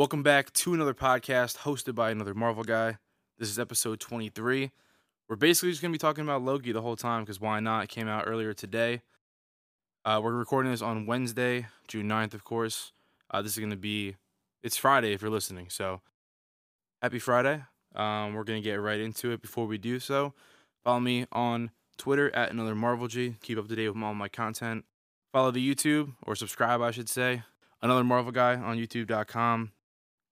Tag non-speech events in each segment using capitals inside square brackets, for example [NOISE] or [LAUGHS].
Welcome back to another podcast hosted by another Marvel guy. This is episode 23. We're basically just going to be talking about Loki the whole time because why not? It came out earlier today. Uh, we're recording this on Wednesday, June 9th, of course. Uh, this is going to be, it's Friday if you're listening. So happy Friday. Um, we're going to get right into it. Before we do so, follow me on Twitter at another Marvel G. Keep up to date with all my content. Follow the YouTube or subscribe, I should say. Another Marvel guy on YouTube.com.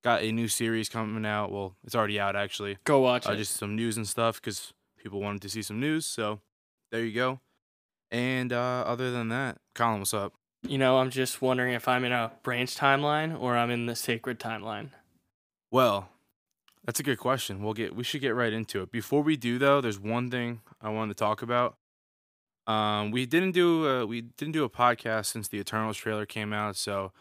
Got a new series coming out. Well, it's already out actually. Go watch Uh, it. just some news and stuff because people wanted to see some news. So there you go. And uh, other than that, Colin, what's up? You know, I'm just wondering if I'm in a branch timeline or I'm in the sacred timeline. Well, that's a good question. We'll get we should get right into it. Before we do though, there's one thing I wanted to talk about. Um, we didn't do a, we didn't do a podcast since the Eternals trailer came out. So,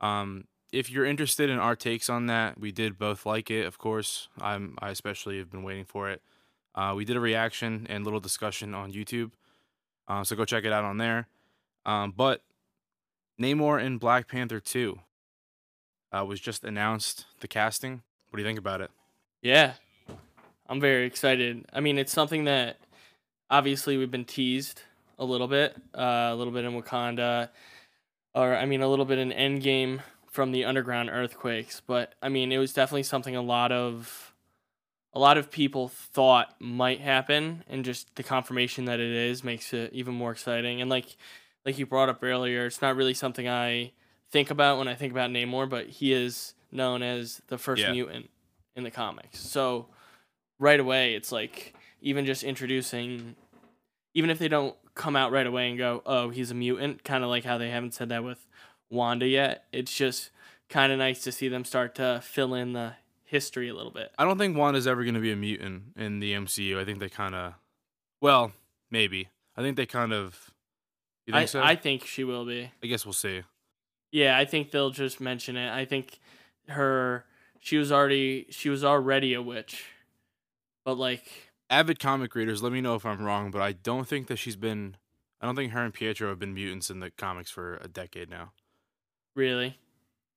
um, if you're interested in our takes on that, we did both like it. Of course, I'm I especially have been waiting for it. Uh, we did a reaction and little discussion on YouTube. Uh, so go check it out on there. Um, but Namor in Black Panther 2 uh, was just announced the casting. What do you think about it? Yeah. I'm very excited. I mean, it's something that obviously we've been teased a little bit, uh, a little bit in Wakanda, or I mean, a little bit in Endgame from the underground earthquakes. But I mean, it was definitely something a lot of a lot of people thought might happen, and just the confirmation that it is makes it even more exciting. And like like you brought up earlier, it's not really something I think about when I think about Namor, but he is known as the first Yeah. mutant in the comics. So right away, it's like even just introducing, even if they don't come out right away and go, "Oh, he's a mutant," kind of like how they haven't said that with Wanda yet. It's just kind of nice to see them start to fill in the history a little bit. I don't think Wanda's ever going to be a mutant in the MCU. I think they kind of, well, maybe. I think they kind of. You think I, so? I think she will be. I guess we'll see. Yeah, I think they'll just mention it. I think her she was already she was already a witch. But like Avid comic readers, let me know if I'm wrong, but I don't think that she's been. I don't think her and Pietro have been mutants in the comics for a decade now. Really.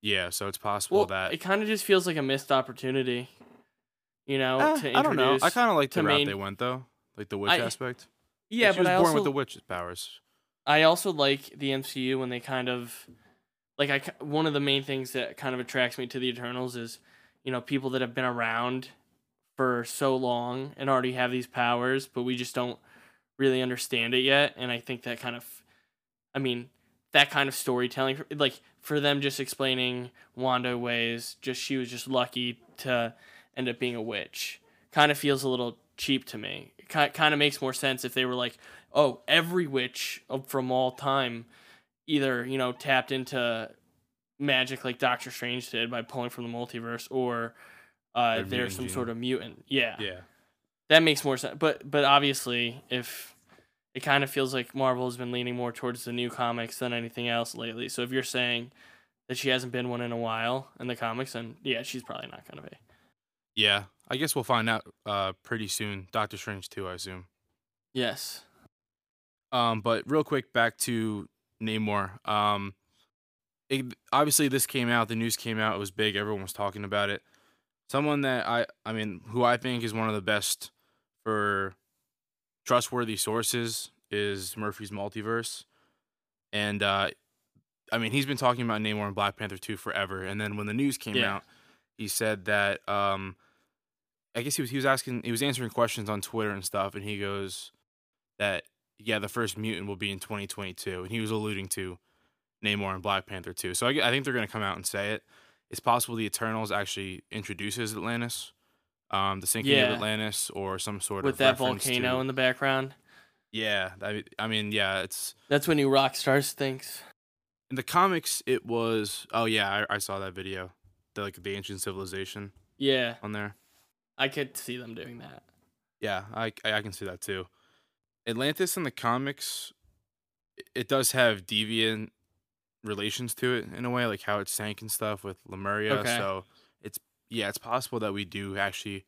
Yeah, so it's possible Well, that. it kind of just feels like a missed opportunity. You know, Eh, to I don't know. I kind of like the to route main- they went though, like the witch I- aspect. Yeah, she but was I born also with the witch powers. I also like the MCU when they kind of like I one of the main things that kind of attracts me to the Eternals is you know people that have been around for so long and already have these powers, but we just don't really understand it yet. And I think that kind of, I mean, that kind of storytelling, like for them just explaining Wanda ways, just she was just lucky to end up being a witch, kind of feels a little cheap to me. It kind of makes more sense if they were like, oh, every witch from all time either, you know, tapped into magic like Doctor Strange did by pulling from the multiverse or uh, They're some gene. sort of mutant. Yeah. Yeah. That makes more sense. But but obviously if it kind of feels like Marvel has been leaning more towards the new comics than anything else lately. So if you're saying that she hasn't been one in a while in the comics, then yeah, she's probably not gonna be. Yeah. I guess we'll find out uh, pretty soon. Doctor Strange too, I assume. Yes. Um, but real quick, back to Namor. Um, it, obviously this came out, the news came out, it was big, everyone was talking about it. Someone that I, I mean, who I think is one of the best for trustworthy sources is Murphy's Multiverse, and uh, I mean, he's been talking about Namor and Black Panther two forever. And then when the news came Yeah. out, he said that um, I guess he was he was asking, he was answering questions on Twitter and stuff, and he goes that yeah, the first mutant will be in 2022, and he was alluding to Namor and Black Panther 2. So I, I think they're going to come out and say it. It's possible the Eternals actually introduces Atlantis, um, the sinking Yeah. of Atlantis, or some sort With of with that volcano To, in the background. yeah, I, I mean, yeah, it's That's when you rock stars thinks. in the comics. It was oh yeah, I, I saw that video, the like the ancient civilization Yeah. on there. I could see them doing that. Yeah, I I I can see that too. Atlantis in the comics, it- does have deviant relations to it in a way, like how it sank and stuff with Lemuria. Okay. So yeah, it's possible that we do actually,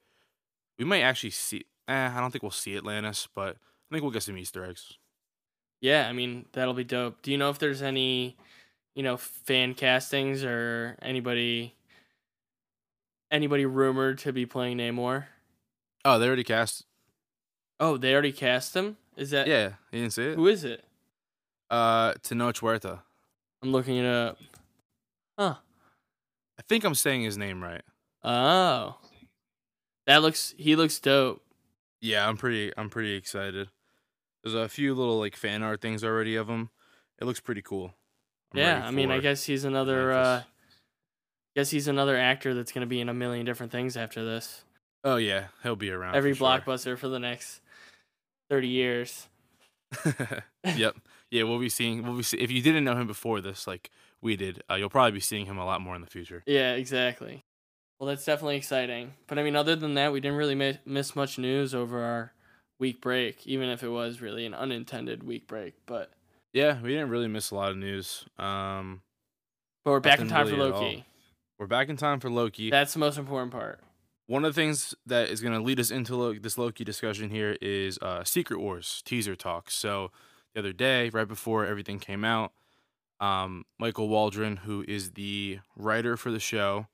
we might actually see. Eh, I don't think we'll see Atlantis, but I think we'll get some Easter eggs. Yeah, I mean that'll be dope. Do you know if there's any, you know, fan castings or anybody anybody rumored to be playing Namor? Oh, they already cast. Oh, they already cast him. Is that Yeah, you didn't see it. Who is it? Uh, Tenoch Huerta. I'm looking it up. Huh. I think I'm saying his name right. Oh. That looks he looks dope. Yeah, I'm pretty. I'm pretty excited. There's a few little like fan art things already of him. It looks pretty cool. I'm yeah, I mean, I guess he's another uh guess he's another actor that's going to be in a million different things after this. Oh yeah, he'll be around. Every for sure. blockbuster for the next 30 years. [LAUGHS] yep. Yeah, we'll be seeing. We'll be see, if you didn't know him before this, like we did, uh, you'll probably be seeing him a lot more in the future. Yeah, exactly. Well, that's definitely exciting. But I mean, other than that, we didn't really mi- miss much news over our week break, even if it was really an unintended week break. But Yeah, we didn't really miss a lot of news. Um, but we're back in time for really all. Loki. we're back in time for Loki. That's the most important part. One of the things that is going to lead us into Lo- this Loki discussion here is uh, Secret Wars teaser talk. So the other day, right before everything came out, um, Michael Waldron, who is the writer for the show,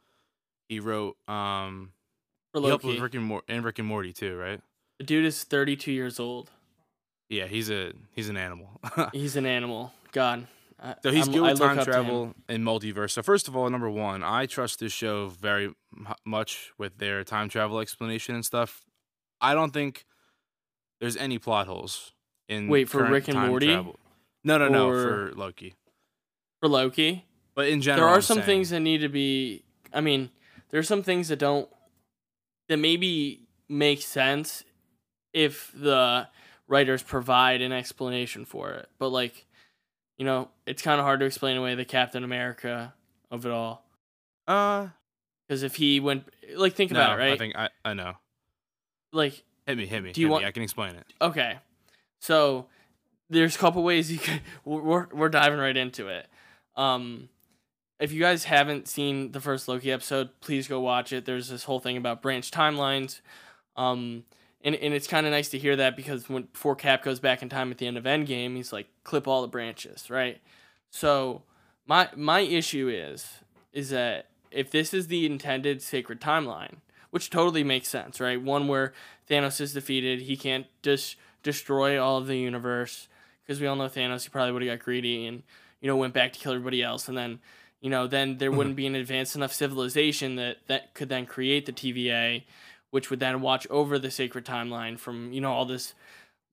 he wrote um, For he helped Loki, with Rick and, Mor- and Rick and Morty too, right? the dude is 32 years old. Yeah, he's a he's an animal. [LAUGHS] He's an animal. God. I, So he's I'm- good with time up to him. travel and multiverse. So first of all, number one, I trust this show very much with their time travel explanation and stuff. I don't think there's any plot holes in Wait, for Rick and Morty? travel. No, no, no, for Loki. For Loki, But in general, there are I'm some saying- things that need to be. I mean, there's some things that don't. That maybe make sense if the writers provide an explanation for it. But like, you know, it's kind of hard to explain away the Captain America of it all. Uh, Because if he went, like, think no, about it, right? I think I, I know. like, Hit me, hit me. Do you want- me. I can explain it. Okay. So there's a couple ways you can [LAUGHS] we're we're- we're diving right into it. Um if you guys haven't seen the first Loki episode, please go watch it. There's this whole thing about branch timelines. Um and, and it's kind of nice to hear that because when before Cap goes back in time at the end of Endgame, he's like clip all the branches, right? So my my issue is is that if this is the intended sacred timeline, which totally makes sense, right? One where Thanos is defeated, he can't just destroy all of the universe because we all know Thanos. He probably would have got greedy and you know went back to kill everybody else, and then you know then there wouldn't be an advanced enough civilization that that could then create the TVA, which would then watch over the sacred timeline from you know all this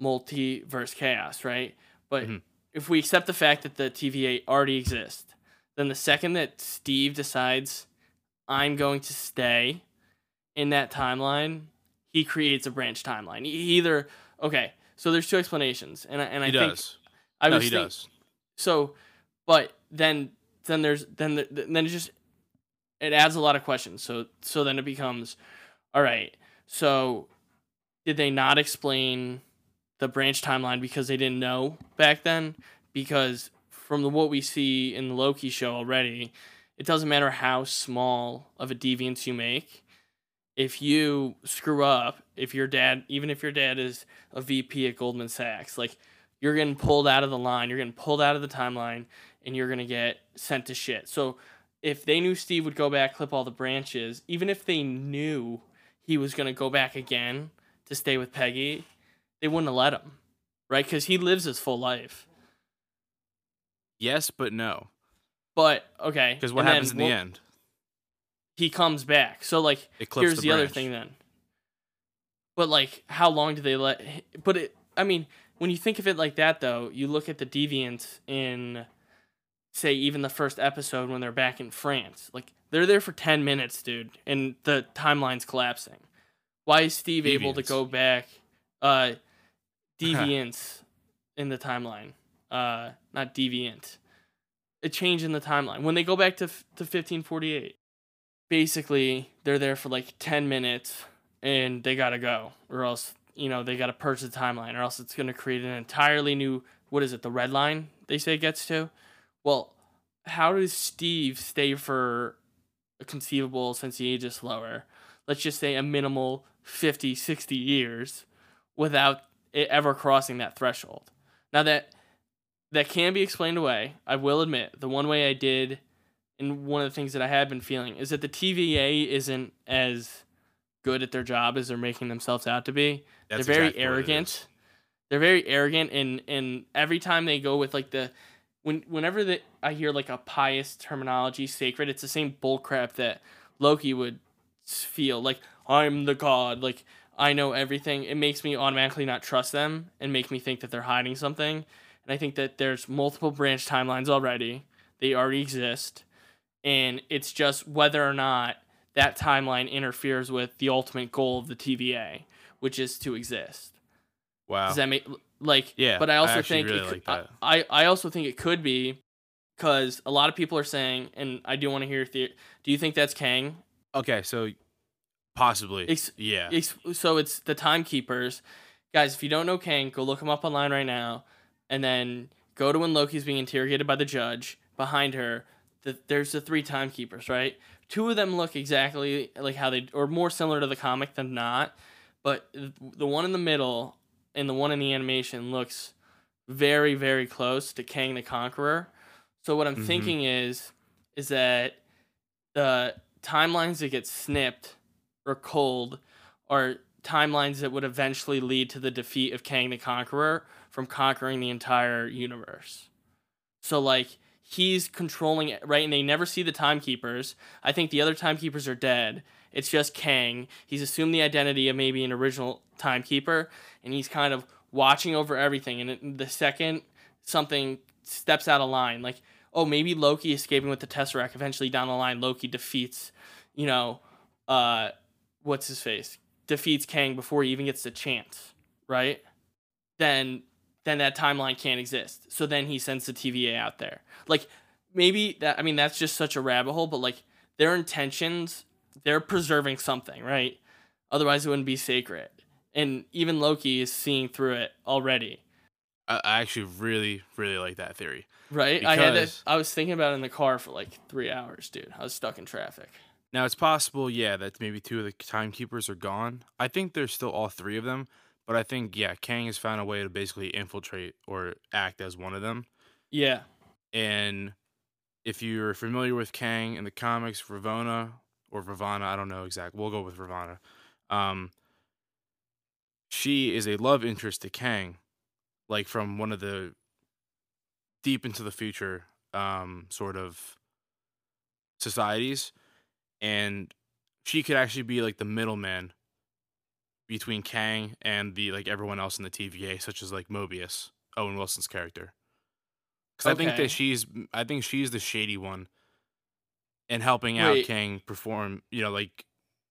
multiverse chaos, right? But Mhm. if we accept the fact that the TVA already exists, then the second that Steve decides I'm going to stay in that timeline, he creates a branch timeline. He either okay, so there's two explanations, and I, and He I think does. I no, was he think- does. so, but then then there's then the, then it just it adds a lot of questions. So so then it becomes, all right. So did they not explain the branch timeline because they didn't know back then? Because from the, what we see in the Loki show already, it doesn't matter how small of a deviance you make. If you screw up, if your dad, even if your dad is a VP at Goldman Sachs, like you're getting pulled out of the line, you're getting pulled out of the timeline, and you're gonna get sent to shit. So if they knew Steve would go back, clip all the branches, even if they knew he was gonna go back again to stay with Peggy, they wouldn't have let him, right? Because he lives his full life. Yes, but no. But okay, Because what and happens in the end? He comes back. So like, here's the, the, other thing then. But like, how long do they let? But it, I mean, when you think of it like that, though, you look at the deviants in, say, even the first episode when they're back in France. Like they're there for ten minutes, dude, and the timeline's collapsing. Why is Steve able to go back? Uh, [LAUGHS] deviants in the timeline. Uh, not deviant. A change in the timeline when they go back to f- to fifteen forty eight basically they're there for like 10 minutes and they gotta go or else you know they gotta purge the timeline or else it's gonna create an entirely new what is it the red line they say it gets to well how does steve stay for a conceivable since the age is slower let's just say a minimal 50 60 years without it ever crossing that threshold now that that can be explained away i will admit the one way i did and one of the things that I have been feeling is that the TVA isn't as good at their job as they're making themselves out to be. That's they're very exactly arrogant. They're very arrogant, and and every time they go with like the when whenever that I hear like a pious terminology, sacred, it's the same bullcrap that Loki would feel like I'm the god, like I know everything. It makes me automatically not trust them and make me think that they're hiding something. And I think that there's multiple branch timelines already. They already exist, and it's just whether or not that timeline interferes with the ultimate goal of the TVA, which is to exist. Wow. Does that make like? Yeah, But I I also actually think really it could, like. I I also think it could be because a lot of people are saying, and I do want to hear your theory. Do you think that's Kang? okay, so possibly. Ex- yeah. It's, so it's the timekeepers, guys. If you don't know Kang, go look him up online right now, and then go to when Loki's being interrogated by the judge. Behind her, the, there's the three timekeepers, right? Two of them look exactly like how they, or more similar to the comic than not. But the one in the middle and the one in the animation looks very, very close to Kang the Conqueror. So what I'm Mhm. thinking is, is that the timelines that get snipped or cold are timelines that would eventually lead to the defeat of Kang the Conqueror from conquering the entire universe. So like he's controlling it, right? And they never see the timekeepers. I think the other timekeepers are dead. It's just Kang. He's assumed the identity of maybe an original timekeeper, and he's kind of watching over everything. And the second something steps out of line, like oh maybe Loki escaping with the Tesseract, eventually down the line Loki defeats, you know, uh, what's his face defeats Kang before he even gets the chance, right? Then then that timeline can't exist. So then he sends the TVA out there. Like maybe that I mean that's just such a rabbit hole, but like their intentions, they're preserving something, right? Otherwise it wouldn't be sacred. And even Loki is seeing through it already. I, I actually really, really like that theory. Right? I had Because- I was thinking about it in the car for like three hours, dude. I was stuck in traffic. Now it's possible, yeah, that maybe two of the timekeepers are gone. I think there's still all three of them, but I think yeah, Kang has found a way to basically infiltrate or act as one of them. Yeah. And if you're familiar with Kang in the comics, Ravonna or Ravana, I don't know exactly. We'll go with Ravana. Um, she is a love interest to Kang, like from one of the deep into the future um, sort of societies, and she could actually be like the middleman between Kang and the like everyone else in the TVA, such as like Mobius, Owen Wilson's character. Because I think that she's, I think she's the shady one, and helping out Wait. Kang perform, you know, like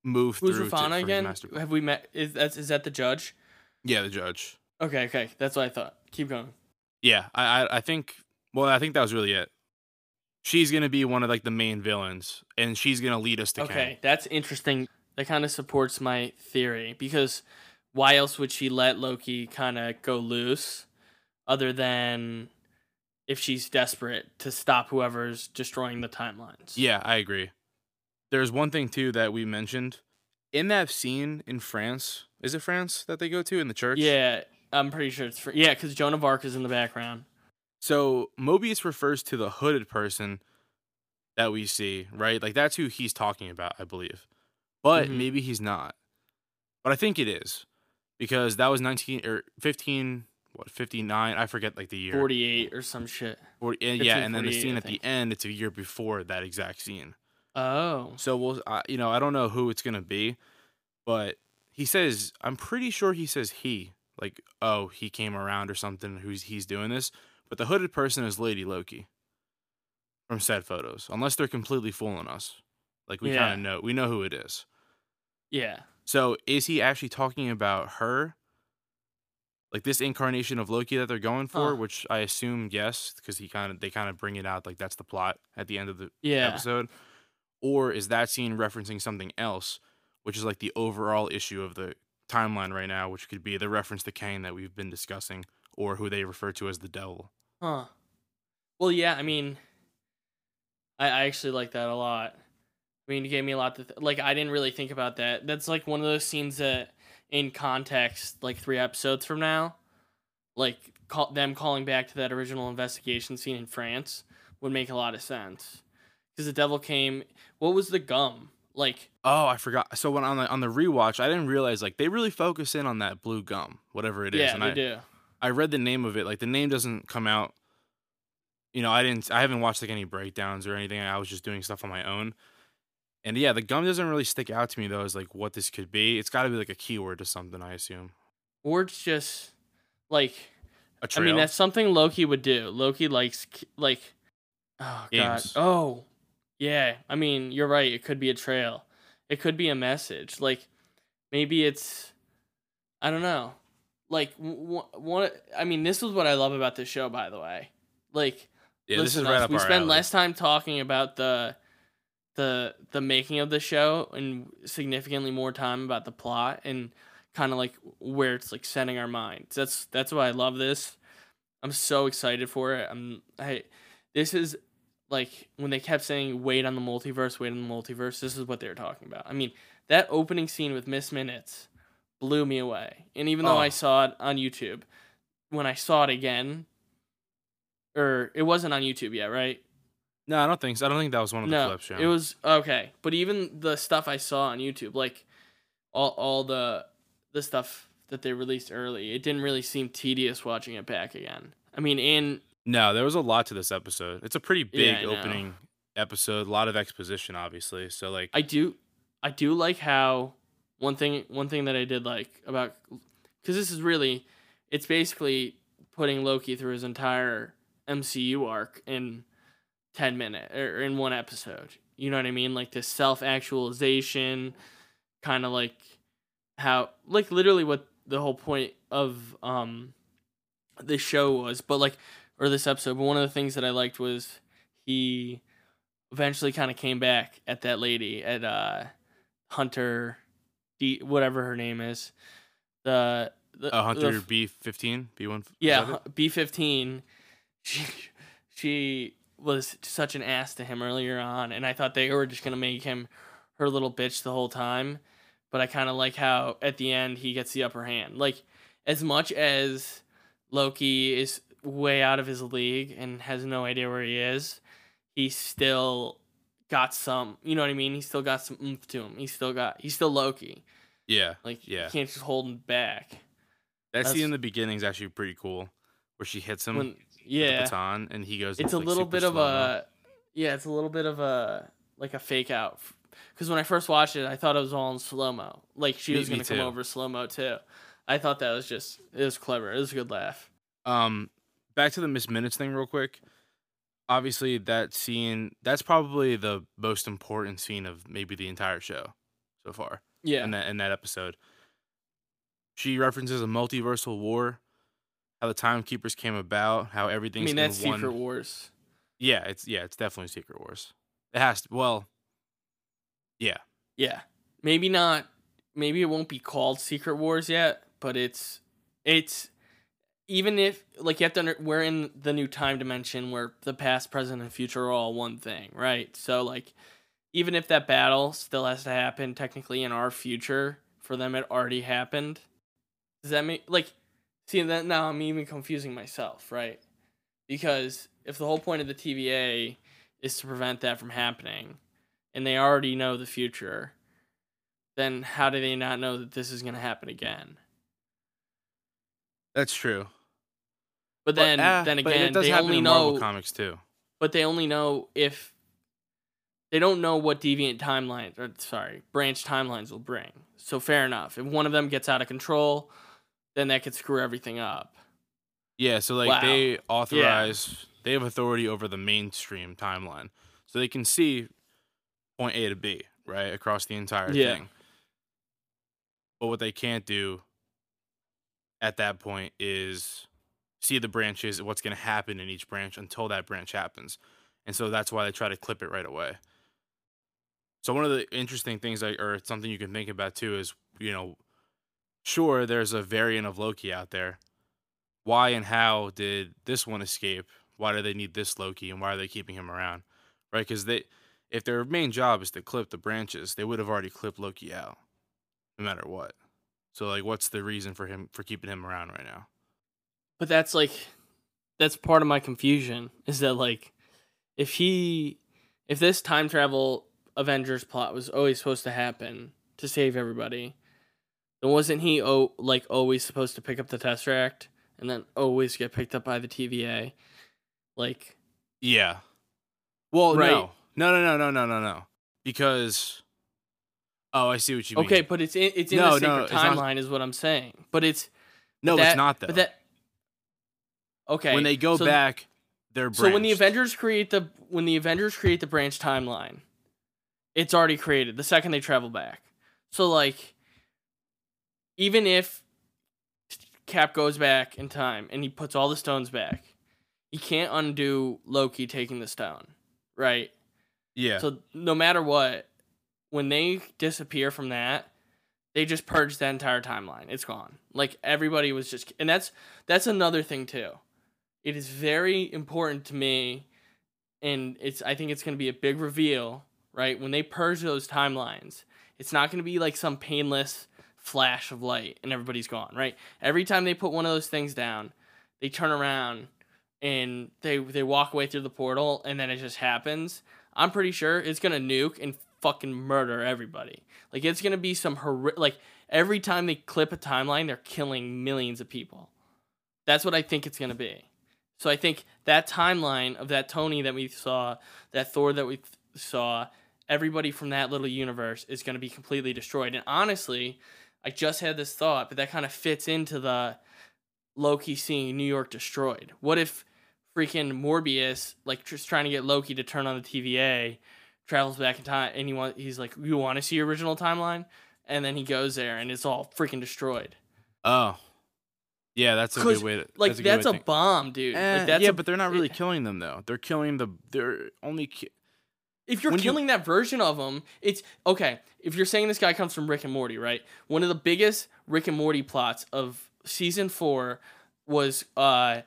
move Who's through. Rafana again? Have we met is that is that the judge? Yeah, the judge. Okay, okay. That's what I thought. Keep going. Yeah, I, I, I think. Well, I think that was really it. She's gonna be one of like the main villains, and she's gonna lead us to Okay, that's interesting. That kind of supports my theory because why else would she let Loki kind of go loose other than if she's desperate to stop whoever's destroying the timelines? Yeah, I agree. There's one thing too that we mentioned in that scene in France. Is it France that they go to in the church? Yeah, I'm pretty sure it's yeah, because Joan of Arc is in the background. So Mobius refers to the hooded person that we see, right? Like that's who he's talking about, I believe. But Mhm. maybe he's not. But I think it is because that was 19 or 15 what 59, I forget like the year. 48 or some shit. 40 and yeah, and then the scene at the end it's a year before that exact scene. Oh, So we'll uh, you know, I don't know who it's going to be, but he says I'm pretty sure he says he like oh, he came around or something who's he's doing this, but the hooded person is Lady Loki from said photos, unless they're completely fooling us. Like we Yeah. kind of know, we know who it is. yeah. So is he actually talking about her? Like this incarnation of Loki that they're going for, which I assume yes, because he kind of they kind of bring it out like that's the plot at the end of the Yeah. episode, or is that scene referencing something else, which is like the overall issue of the timeline right now, which could be the reference to Kang that we've been discussing, or who they refer to as the devil. Huh. Well, yeah, I mean, I, I actually like that a lot. I mean, it gave me a lot to th- like. I didn't really think about that. That's like one of those scenes that, in context, like three episodes from now, like call, them calling back to that original investigation scene in France would make a lot of sense. because the devil came. What was the gum like? Oh, I forgot. So when on the on the rewatch, I didn't realize like they really focus in on that blue gum, whatever it is. yeah, and they I, do. I read the name of it. Like the name doesn't come out. You know, I didn't. I haven't watched like any breakdowns or anything. I was just doing stuff on my own. And yeah, the gum doesn't really stick out to me though as like what this could be. It's got to be like a keyword to something, I assume. Or it's just like A I trail. I mean that's something Loki would do. Loki likes like oh Games. god. Oh. Yeah. I mean, you're right. It could be a trail. It could be a message. Like maybe it's I don't know. Like one I mean, this is what I love about this show by the way. Like yeah, this is right up We spend less time talking about the the the making of the show and significantly more time about the plot and kind of like where it's like setting our minds. That's that's why I love this. I'm so excited for it. I'm I this is like when they kept saying wait on the multiverse, wait on the multiverse, this is what they were talking about. I mean, that opening scene with Miss Minutes blew me away. And even though Oh. I saw it on YouTube, when I saw it again, or it wasn't on YouTube yet, right? No, I don't think so. I don't think that was one of the no, clips. Yeah. it was okay. But even the stuff I saw on YouTube, like all all the the stuff that they released early, it didn't really seem tedious watching it back again. I mean, and No, there was a lot to this episode. It's a pretty big know. opening episode. A lot of exposition, obviously. So like, I do I do like how one thing one thing that I did like about cuz this is really it's basically putting Loki through his entire MCU arc in 10 minutes or in one episode. You know what I mean? Like this self-actualization kind of like how like literally what the whole point of um this show was, but like or this episode, but one of the things that I liked was he eventually kind of came back at that lady at uh Hunter D whatever her name is. The the uh, Hunter B fifteen B one. yeah, B fifteen. She she was such an ass to him earlier on, and I thought they were just gonna make him her little bitch the whole time. But I kind of like how at the end he gets the upper hand. Like as much as Loki is way out of his league and has no idea where he is, he still got some. You know what I mean? He still got some oomph to him. He still got. He's still Loki. Yeah, Like Yeah. you can't just hold him back. that That's- scene in the beginning is actually pretty cool, where she hits him When yeah, baton, and he goes. it's a like, little bit of slow-mo. a yeah it's a little bit of a like a fake out because when i first watched it i thought it was all in slow mo like she Me- was gonna come too. over slow mo too i thought that was just it was clever it was a good laugh Um, back to the Miss Minutes thing, real quick. Obviously, that scene that's probably the most important scene of maybe the entire show so far. yeah in that in that episode. She references a multiversal war, how the timekeepers came about, how everything's. i mean that's one. secret wars Yeah, it's yeah, it's definitely Secret Wars. It has to. Well, yeah, yeah maybe not maybe it won't be called secret wars yet but it's it's even if like you have to under, we're in the new time dimension where the past present and future are all one thing right so like even if that battle still has to happen technically in our future for them it already happened does that mean like see that now i'm even confusing myself right because if the whole point of the tva is to prevent that from happening and they already know the future then how do they not know that this is going to happen again that's true. but then ah, then but again it does they only know comics too. but they only know if they don't know what deviant timelines or sorry branch timelines will bring so fair enough if one of them gets out of control then that could screw everything up Yeah, so like Wow. they authorize, they have authority over the mainstream timeline, so they can see point A to B right across the entire Yeah. thing. But what they can't do at that point is see the branches and what's going to happen in each branch until that branch happens, and so that's why they try to clip it right away. So one of the interesting things, I, or something you can think about too, is you know, sure, there's a variant of Loki out there why and how did this one escape? Why do they need this Loki, and why are they keeping him around? Right? Because they, if their main job is to clip the branches, they would have already clipped Loki out, no matter what. So, like, what's the reason for him for keeping him around right now? but that's like that's part of my confusion is that like if he if this time travel Avengers plot was always supposed to happen to save everybody, then wasn't he oh like always supposed to pick up the Tesseract and then always get picked up by the TVA? Like Yeah. Well, Right. no. No, no, no, no, no, no, no. Because Oh, I see what you mean. okay, but it's in it's in No, the no, it's not- timeline is what I'm saying. But it's No, that- it's not though. But that okay when they go so- back, they're So when the. Avengers create the when the Avengers create the branch timeline, it's already created the second they travel back. So like even if Cap goes back in time and he puts all the stones back, he can't undo Loki taking the stone, right? Yeah. So no matter what, when they disappear from that, they just purge that entire timeline. It's gone. Like everybody was just and that's that's another thing too. It is very important to me and it's I think it's going to be a big reveal, right? When they purge those timelines, it's not going to be like some painless flash of light and everybody's gone, right? Every time they put one of those things down, they turn around and they they walk away through the portal and then it just happens. I'm pretty sure it's gonna nuke and fucking murder everybody. Like it's gonna be some horri- like every time they clip a timeline, they're killing millions of people. That's what I think it's gonna be. So I think that timeline of that Tony that we saw, that Thor that we th- saw, everybody from that little universe is gonna be completely destroyed. And honestly, I just had this thought, but that kind of fits into the Loki seeing New York destroyed. What if freaking Morbius, like just trying to get Loki to turn on the TVA, travels back in time and he want, he's like, "You want to see your original timeline?" And then he goes there and it's all freaking destroyed. oh. Yeah, that's a good way to Like that's a, that's a bomb, dude. Eh, like that's yeah, a- but they're not really it- killing them though. They're killing the they're only ki- if you're when you- killing that version of them, it's okay. If you're saying this guy comes from Rick and Morty, right? One of the biggest Rick and Morty plots of season four was uh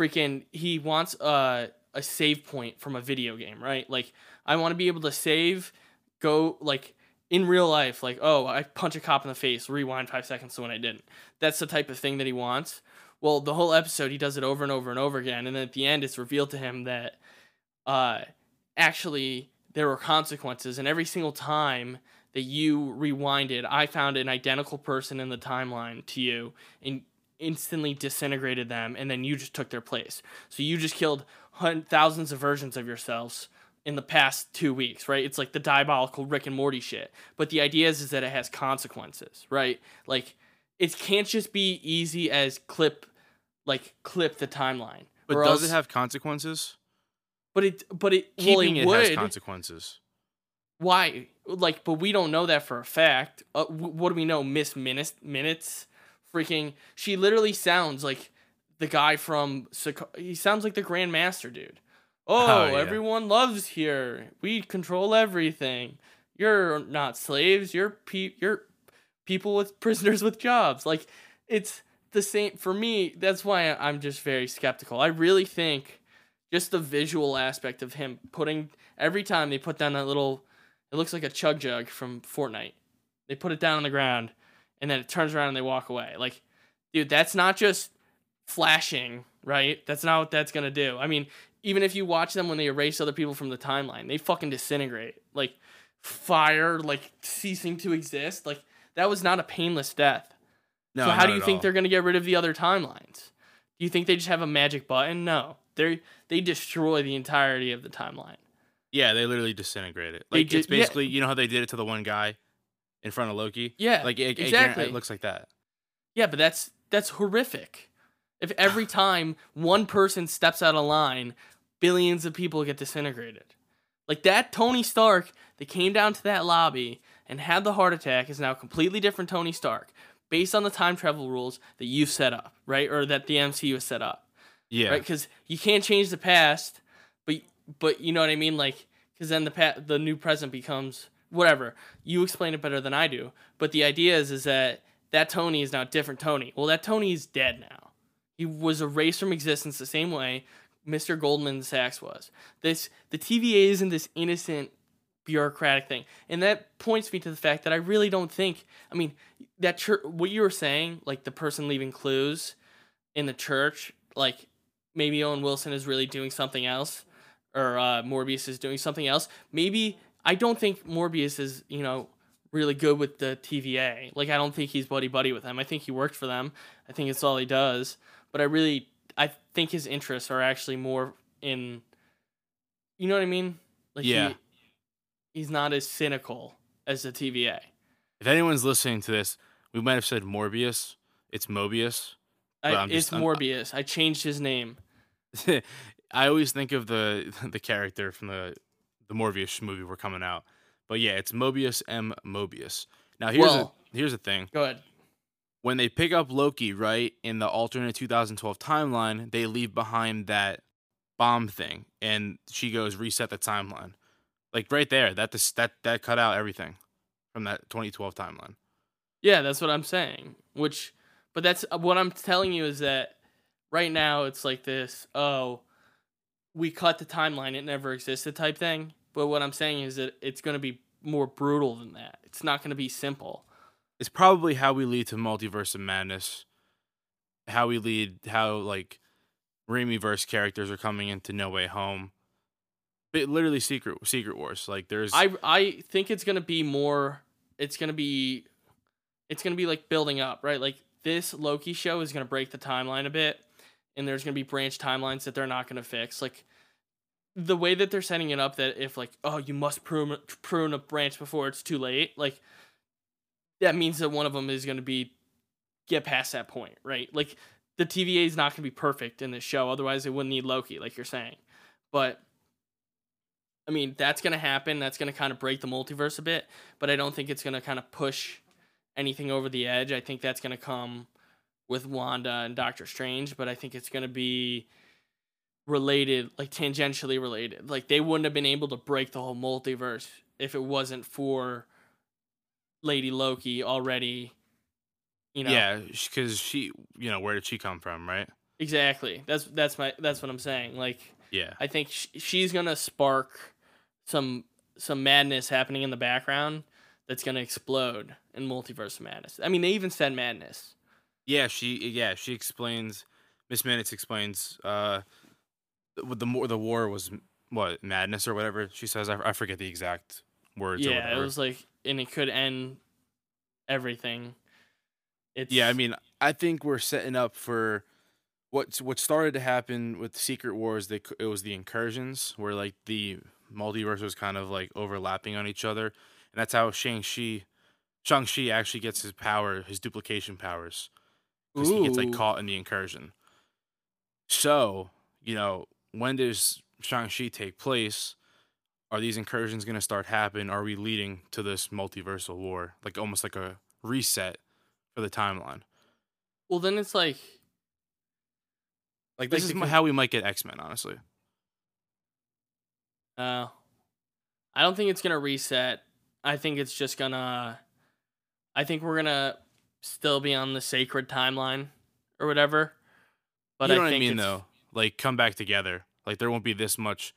freaking he wants uh, a save point from a video game, right? Like I want to be able to save, go like in real life, like oh I punch a cop in the face, rewind five seconds to when I didn't. That's the type of thing that he wants. Well, the whole episode he does it over and over and over again, and then at the end it's revealed to him that uh actually there were consequences and every single time that you rewinded i found an identical person in the timeline to you and instantly disintegrated them and then you just took their place. So you just killed hun- thousands of versions of yourselves in the past two weeks right? It's like the diabolical rick and morty shit. But the idea is, is that it has consequences right? Like it can't just be easy as clip like clip the timeline. But does else- it have consequences? but it but it Keeping well, it, it would. has consequences. Why like but we don't know that for a fact. Uh, wh- what do we know? Miss minutes minutes? Freaking she literally sounds like the guy from he sounds like the grand master dude. Oh, Oh, yeah. everyone loves here. We control everything. You're not slaves. You're pe- you're people with prisoners with jobs. Like it's the same for me that's why i'm just very skeptical. I really think just the visual aspect of him putting every time they put down that little it looks like a chug jug from Fortnite. They put it down on the ground and then it turns around and they walk away. Like, dude, that's not just flashing, right? That's not what that's gonna do. I mean, even if you watch them when they erase other people from the timeline, they fucking disintegrate. Like fire, like ceasing to exist. Like that was not a painless death. No. so how do you think all. they're gonna get rid of the other timelines? Do you think they just have a magic button? No. They they destroy the entirety of the timeline. Yeah, they literally disintegrate it. Like ju- it's yeah. basically you know how they did it to the one guy in front of Loki. Yeah. Like it, exactly. it, looks like that. Yeah, but that's that's horrific. If every [SIGHS] time one person steps out of line, billions of people get disintegrated. Like that Tony Stark that came down to that lobby and had the heart attack is now a completely different Tony Stark based on the time travel rules that you've set up, right? Or that the MCU has set up. Yeah. Right? Cuz you can't change the past, but but you know what I mean like cuz then the pa- the new present becomes whatever. You explain it better than I do. But the idea is is that that Tony is now different Tony. Well, that Tony is dead now. He was erased from existence the same way Mr. Goldman Sachs was. This the TVA isn't this innocent bureaucratic thing, and that points me to the fact that I really don't think. I mean, that church. What you were saying, like the person leaving clues in the church, like maybe Owen Wilson is really doing something else. Or uh, Morbius is doing something else. Maybe I don't think Morbius is you know really good with the TVA. Like I don't think he's buddy buddy with them. I think he worked for them. I think it's all he does. But I really I think his interests are actually more in you know what I mean? Like Yeah. he, he's not as cynical as the TVA. If anyone's listening to this, we might have said Morbius. It's Mobius. I, I'm it's just- I'm- Morbius. I changed his name. [LAUGHS] I always think of the [LAUGHS] the character from the the Morbius movie we're coming out. But yeah, it's Mobius M Mobius. Now here's Well- a here's the thing. Go ahead. When they pick up Loki, right, in the alternate 2012 timeline, they leave behind that bomb thing and she goes reset the timeline. Like right there, that that that cut out everything from that 2012 timeline. Yeah, that's what I'm saying. Which, but that's what I'm telling you is that right now it's like this. Oh, we cut the timeline; it never existed type thing. But what I'm saying is that it's going to be more brutal than that. It's not going to be simple. it's probably how we lead to multiverse of madness how we lead how like Raimi-verse characters are coming into no way home but literally secret secret wars like there's I I think it's going to be more. It's going to be. It's going to be like building up, right? Like this Loki show is going to break the timeline a bit, and there's going to be branch timelines that they're not going to fix. Like the way that they're setting it up, that if like oh you must prune prune a branch before it's too late, like that means that one of them is going to be get past that point, right? Like the TVA is not going to be perfect in this show, otherwise it wouldn't need Loki, like you're saying. But I mean, that's going to happen. That's going to kind of break the multiverse a bit, but I don't think it's going to kind of push anything over the edge. I think that's going to come with Wanda and Doctor Strange, but I think it's going to be related, like tangentially related. Like they wouldn't have been able to break the whole multiverse if it wasn't for Lady Loki already. You know, yeah because she you know where did she come from right exactly. That's that's my that's what I'm saying. Like yeah I think sh- she's gonna spark some some madness happening in the background that's gonna explode in multiverse madness. I mean, they even said madness. yeah she yeah she explains miss minutes explains uh the, the more the war was what madness or whatever she says i, I forget the exact words or yeah, it was like, and it could end everything. It's Yeah, I mean, I think we're setting up for what what started to happen with Secret Wars. They it was the incursions where like the multiverse was kind of like overlapping on each other, and that's how Shang Chi, Shang Chi actually gets his power, his duplication powers, because he gets like caught in the incursion. So you know, when does Shang Chi take place? Are these incursions going to start happen? Are we leading to this multiversal war, like almost like a reset for the timeline? well, then it's like Like this Like is how we might get X Men, honestly. Uh, I don't think it's gonna reset. I think it's just gonna. I think we're gonna still be on the sacred timeline or whatever. But you know I what I mean, though. Like come back together. Like there won't be this much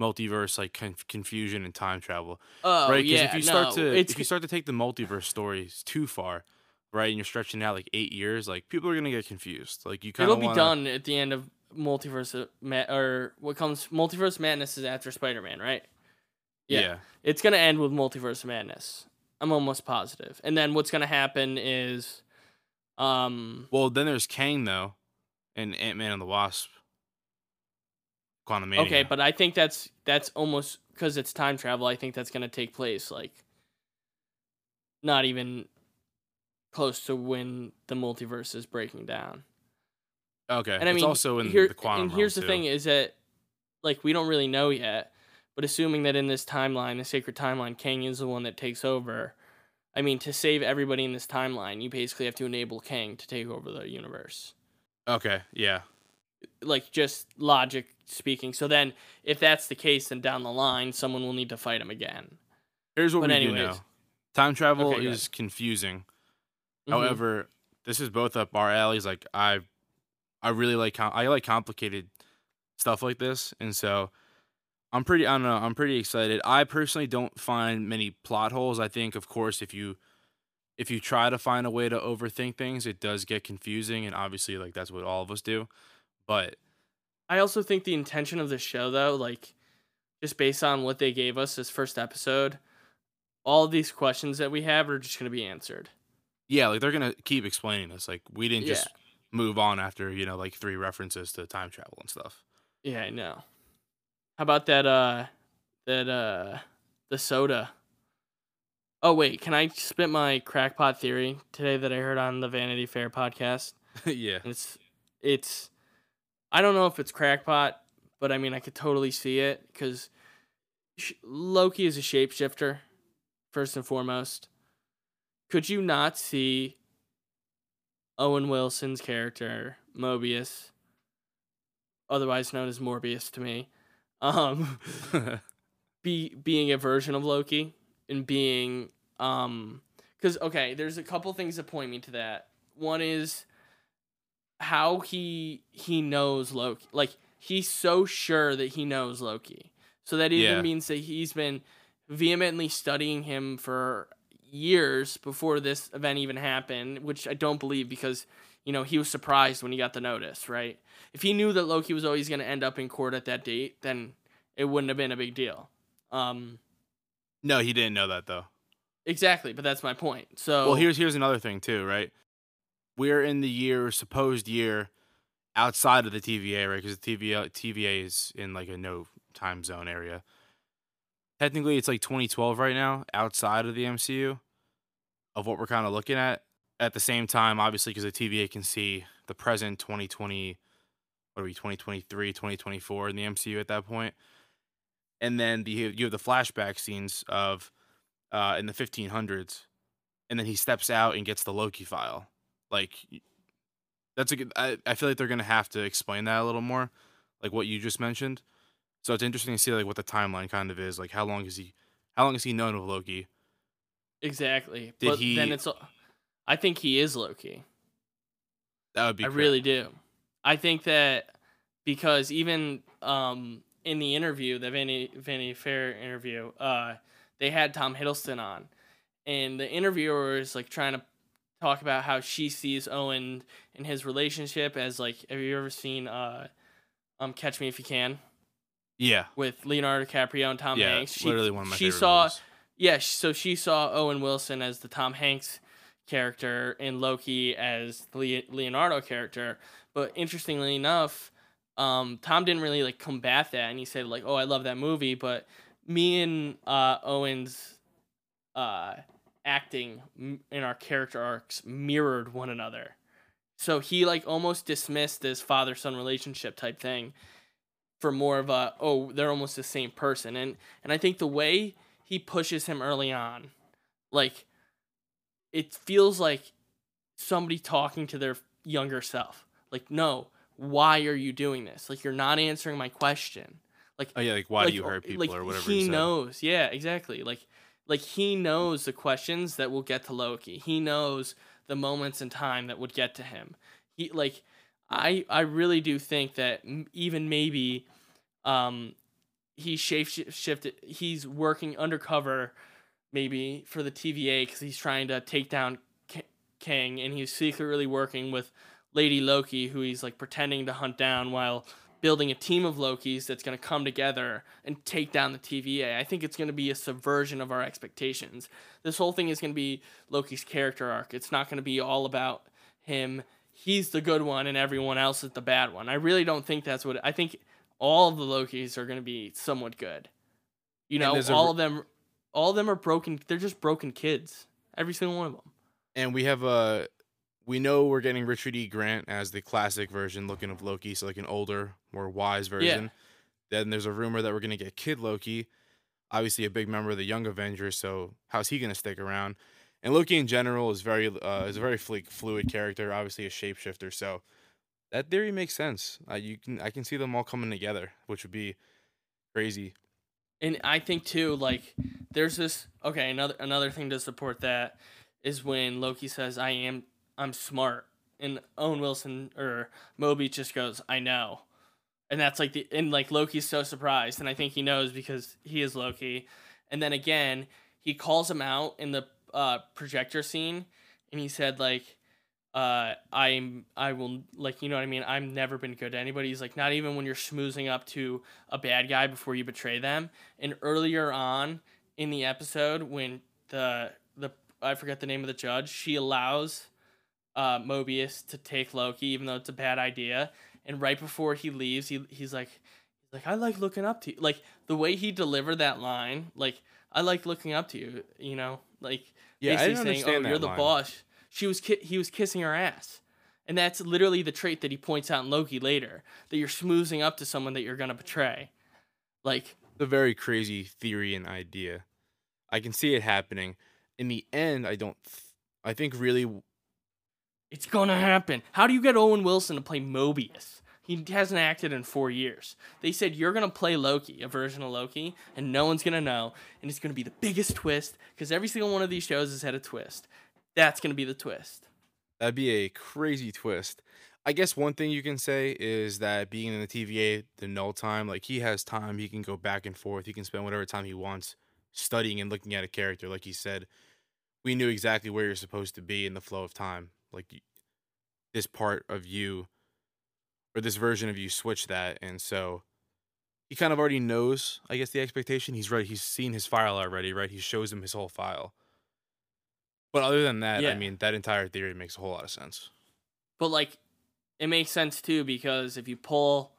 multiverse like conf- confusion and time travel, Oh right? Because yeah, if you start no, to if you start to take the multiverse stories too far, right, and you're stretching out like eight years, like people are gonna get confused. Like you kind it'll be wanna, done at the end of multiverse of ma- or what comes multiverse madness is after Spider Man, right? Yeah. Yeah. It's gonna end with multiverse madness. I'm almost positive. And then what's gonna happen is, um, Well, then there's Kang though, and Ant Man and the Wasp. Quantum okay, but I think that's that's almost because it's time travel. I think that's gonna take place like not even close to when the multiverse is breaking down. okay, And I it's mean, also in here, the quantum. and here's the realm, thing: is that like we don't really know yet, but assuming that in this timeline, the sacred timeline, Kang is the one that takes over. I mean, to save everybody in this timeline, you basically have to enable Kang to take over the universe. Okay, yeah, Like just logic speaking. So then, if that's the case, then down the line, someone will need to fight him again. Here's what But we anyways. do know. Time travel Okay, is confusing. Mhm. However, this is both up our alleys. Like I, I really like com- I like complicated stuff like this, and so I'm pretty. I don't know. I'm pretty excited. I personally don't find many plot holes. I think, of course, if you if you try to find a way to overthink things, it does get confusing, and obviously, like that's what all of us do. But I also think the intention of the show, though, like just based on what they gave us this first episode, all these questions that we have are just going to be answered. Yeah, like they're gonna keep explaining this. Like we didn't just Yeah. move on after you know like three references to time travel and stuff. Yeah, I know. How about that? Uh, that uh, the soda. Oh wait, can I spit my crackpot theory today that I heard on the Vanity Fair podcast? [LAUGHS] yeah, It's it's I don't know if it's crackpot, but I mean I could totally see it because sh- Loki is a shapeshifter first and foremost. Could you not see Owen Wilson's character Mobius, otherwise known as Morbius to me, um, [LAUGHS] be being a version of Loki and being um because okay, there's a couple things that point me to that. One is how he he knows Loki. Like he's so sure that he knows Loki. So that even Yeah. means that he's been vehemently studying him for years before this event even happened, which I don't believe because you know he was surprised when he got the notice, right? If he knew that Loki was always going to end up in court at that date, then it wouldn't have been a big deal. Um, no, he didn't know that though. exactly, but that's my point. So Well, here's here's another thing too, right? We're in the year supposed year outside of the TVA, right? Because the TVA TVA is in like a no time zone area. Technically, it's like 2012 right now, outside of the MCU, of what we're kind of looking at. At the same time, obviously, because the TVA can see the present 2020, what are we, 2023, 2024 in the MCU at that point. And then the you have the flashback scenes of uh, in the 1500s and then he steps out and gets the Loki file. Like that's a good. I, I feel like they're gonna have to explain that a little more, like what you just mentioned. So it's interesting to see like what the timeline kind of is. Like how long is he? How long has he known of Loki? exactly. Did but he- then it's I think he is Loki. That would be. I really do. I think that because even um, in the interview, the Vanity, Vanity Fair interview, uh, they had Tom Hiddleston on, and the interviewer is like trying to talk about how she sees Owen and his relationship as like. Have you ever seen uh, um, Catch Me If You Can Yeah. with Leonardo DiCaprio and Tom yeah. Hanks? She, literally one of my she favorite saw movies. yeah, so she saw Owen Wilson as the Tom Hanks character and Loki as the Leonardo character. But interestingly enough, um, Tom didn't really like combat that, and he said like, "Oh, I love that movie," but me and uh, Owen's uh, acting in our character arcs mirrored one another. So he like almost dismissed this father son relationship type thing for more of a oh they're almost the same person and and I think the way he pushes him early on like it feels like somebody talking to their younger self like no why are you doing this like you're not answering my question like Oh yeah, like why like, do you hurt people like, or whatever? He knows, yeah, exactly. Like, like he knows the questions that will get to Loki. He knows the moments in time that would get to him. He like, I I really do think that even maybe, um, he shape shifted. He's working undercover, maybe for the TVA because he's trying to take down K- Kang, and he's secretly working with Lady Loki, who he's like pretending to hunt down while building a team of Lokis that's going to come together and take down the TVA. I think it's going to be a subversion of our expectations. This whole thing is going to be Loki's character arc. It's not going to be all about him. He's the good one and everyone else is the bad one. I really don't think that's what I think all of the Lokis are going to be somewhat good. You know, there's a all of them all of them are broken. They're just broken kids. Every single one of them. and we have a we know we're getting Richard E. Grant as the classic version looking of Loki, so like an older, more wise version. Then there's a rumor that we're gonna get Kid Loki, obviously a big member of the Young Avengers. So how's he gonna stick around? And Loki in general is very uh, is a very flu- fluid character, obviously a shapeshifter. So that theory makes sense. Uh, you can I can see them all coming together, which would be crazy. And I think too, like there's this okay, another another thing to support that is when Loki says, I am I'm smart. And Owen Wilson or Moby just goes, I know. And that's like the and like Loki's so surprised, and I think he knows because he is Loki. And then again, he calls him out in the uh, projector scene, and he said like, uh, I'm I will like you know what I mean. I've never been good to anybody. He's like not even when you're schmoozing up to a bad guy before you betray them. And earlier on in the episode, when the the I forget the name of the judge, she allows uh, Mobius to take Loki, even though it's a bad idea. And right before he leaves, he he's like he's like I like looking up to you. Like the way he delivered that line, like I like looking up to you. You know, like Yeah, I didn't saying, understand "Oh, you're the line. boss." She was ki- he was kissing her ass, and that's literally the trait that he points out in Loki later that you're smoozing up to someone that you're gonna betray. Like, a very crazy theory and idea. I can see it happening. In the end, I don't. Th- I think really it's gonna happen. How do you get Owen Wilson to play Mobius? He hasn't acted in four years. They said you're gonna play Loki, a version of Loki, and no one's gonna know, and it's gonna be the biggest twist because every single one of these shows has had a twist. That's gonna be the twist. That'd be a crazy twist. I guess one thing you can say is that being in the TVA, the null time, like he has time, he can go back and forth, he can spend whatever time he wants studying and looking at a character. Like he said, we knew exactly where you're supposed to be in the flow of time. Like this part of you, or this version of you, switch that, and so he kind of already knows. I guess the expectation. He's right He's seen his file already, right? He shows him his whole file. But other than that, I mean, that entire theory makes a whole lot of sense. But like, it makes sense too because if you pull,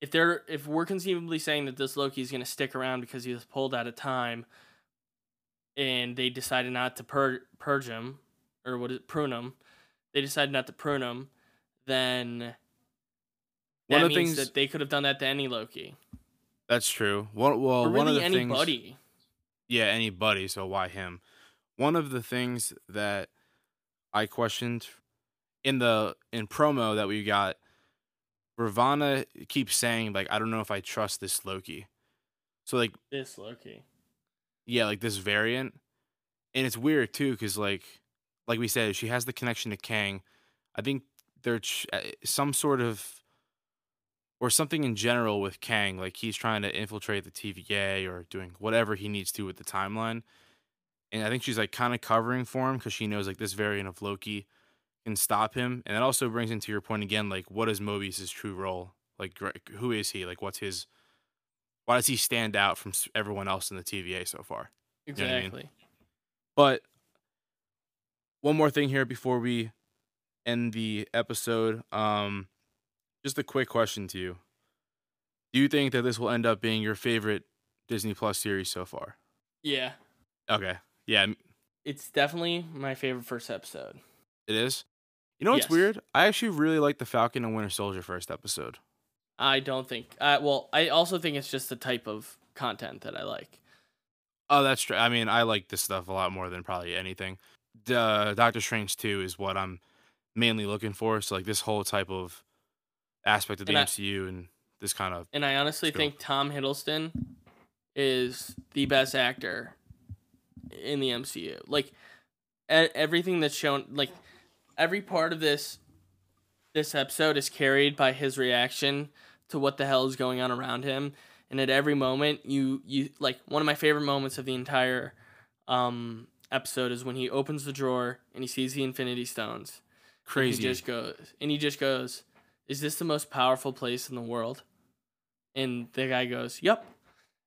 if they're if we're conceivably saying that this Loki is gonna stick around because he was pulled out of time, and they decided not to pur- purge him, or what is it, prune him, they decided not to prune him, then One that of the means things- that they could have done that to any Loki, That's true. One, well, or one of really the things, yeah, anybody. So why him? One of the things that I questioned in the in promo that we got, Ravonna keeps saying like, I don't know if I trust this Loki. So like, This Loki. yeah, like this variant, and it's weird too because like, like we said, she has the connection to Kang. I think there's uh, some sort of or something in general with Kang, like he's trying to infiltrate the TVA or doing whatever he needs to with the timeline. And I think she's like kind of covering for him because she knows like this variant of Loki can stop him. And that also brings into your point again, like what is Mobius' true role? Like who is he? Like what's his? Why does he stand out from everyone else in the TVA so far? know I mean? Exactly. But one more thing here before we end the episode. Um, just a quick question to you: Do you think that this will end up being your favorite Disney Plus series so far? Yeah, Okay, yeah, it's definitely my favorite first episode. it is. You know what's Yes. weird? I actually really like the Falcon and Winter Soldier first episode. I don't think. Uh, well, I also think it's just the type of content that I like. Oh, that's true. I mean, I like this stuff a lot more than probably anything. The Doctor Strange 2 is what I'm mainly looking for. So like this whole type of aspect of the And I- MCU and this kind of And I honestly Let's think Tom Hiddleston is the best actor in the MCU. Like everything that's shown, like every part of this this episode is carried by his reaction to what the hell is going on around him. And at every moment, you you like one of my favorite moments of the entire um, episode is when he opens the drawer and he sees the Infinity Stones. And crazy. He just goes, and he just goes, "Is this the most powerful place in the world?" And the guy goes, "Yep."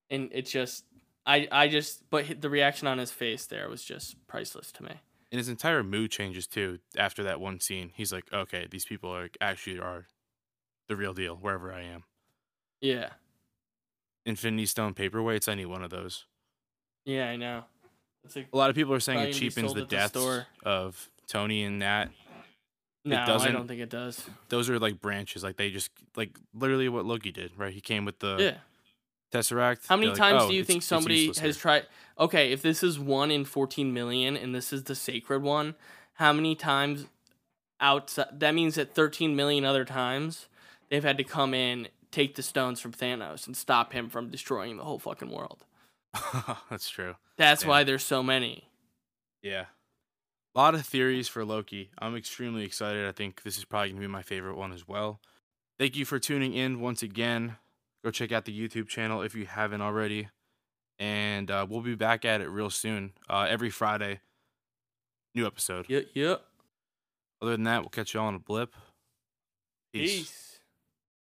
And it just, I, I just, but the reaction on his face there was just priceless to me. and his entire mood changes too after that one scene. He's like, okay, these people are actually are the real deal wherever I am. Yeah, Infinity Stone paperweights, I need one of those. yeah, I know. Like, A lot of people are saying it cheapens the at the of Tony and Nat. no, I doesn't- I don't think it does. Those are like branches. Like they just like literally what Loki did, right? He came with the yeah. Tesseract. How many like, times "Oh, do you think somebody has here." tried? Okay, if this is one in 14 million and this is the sacred one, how many times outside? That means that 13 million other times they've had to come in, take the stones from Thanos, and stop him from destroying the whole fucking world. [LAUGHS] That's true. That's Yeah. why there's so many. Yeah. A lot of theories for Loki. I'm extremely excited. I think this is probably going to be my favorite one as well. Thank you for tuning in once again. Go check out the YouTube channel if you haven't already. And uh, we'll be back at it real soon. Uh, every Friday, new episode. Yep, yep. Other than that, we'll catch you all on a blip. Peace. Peace.